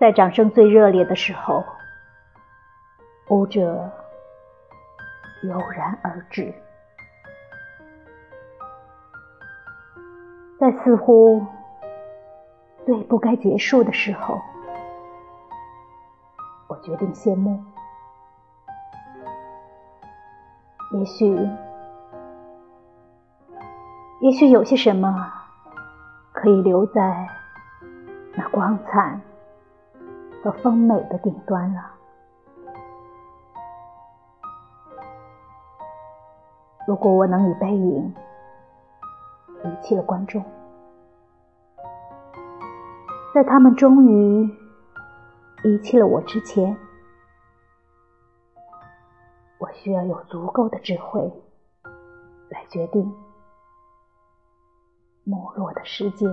在掌声最热烈的时候，舞者油然而至，在似乎最不该结束的时候，我决定谢幕。也许，也许有些什么可以留在那光彩。和丰美的顶端了。如果我能以背影遗弃了观众，在他们终于遗弃了我之前，我需要有足够的智慧来决定没落的时间。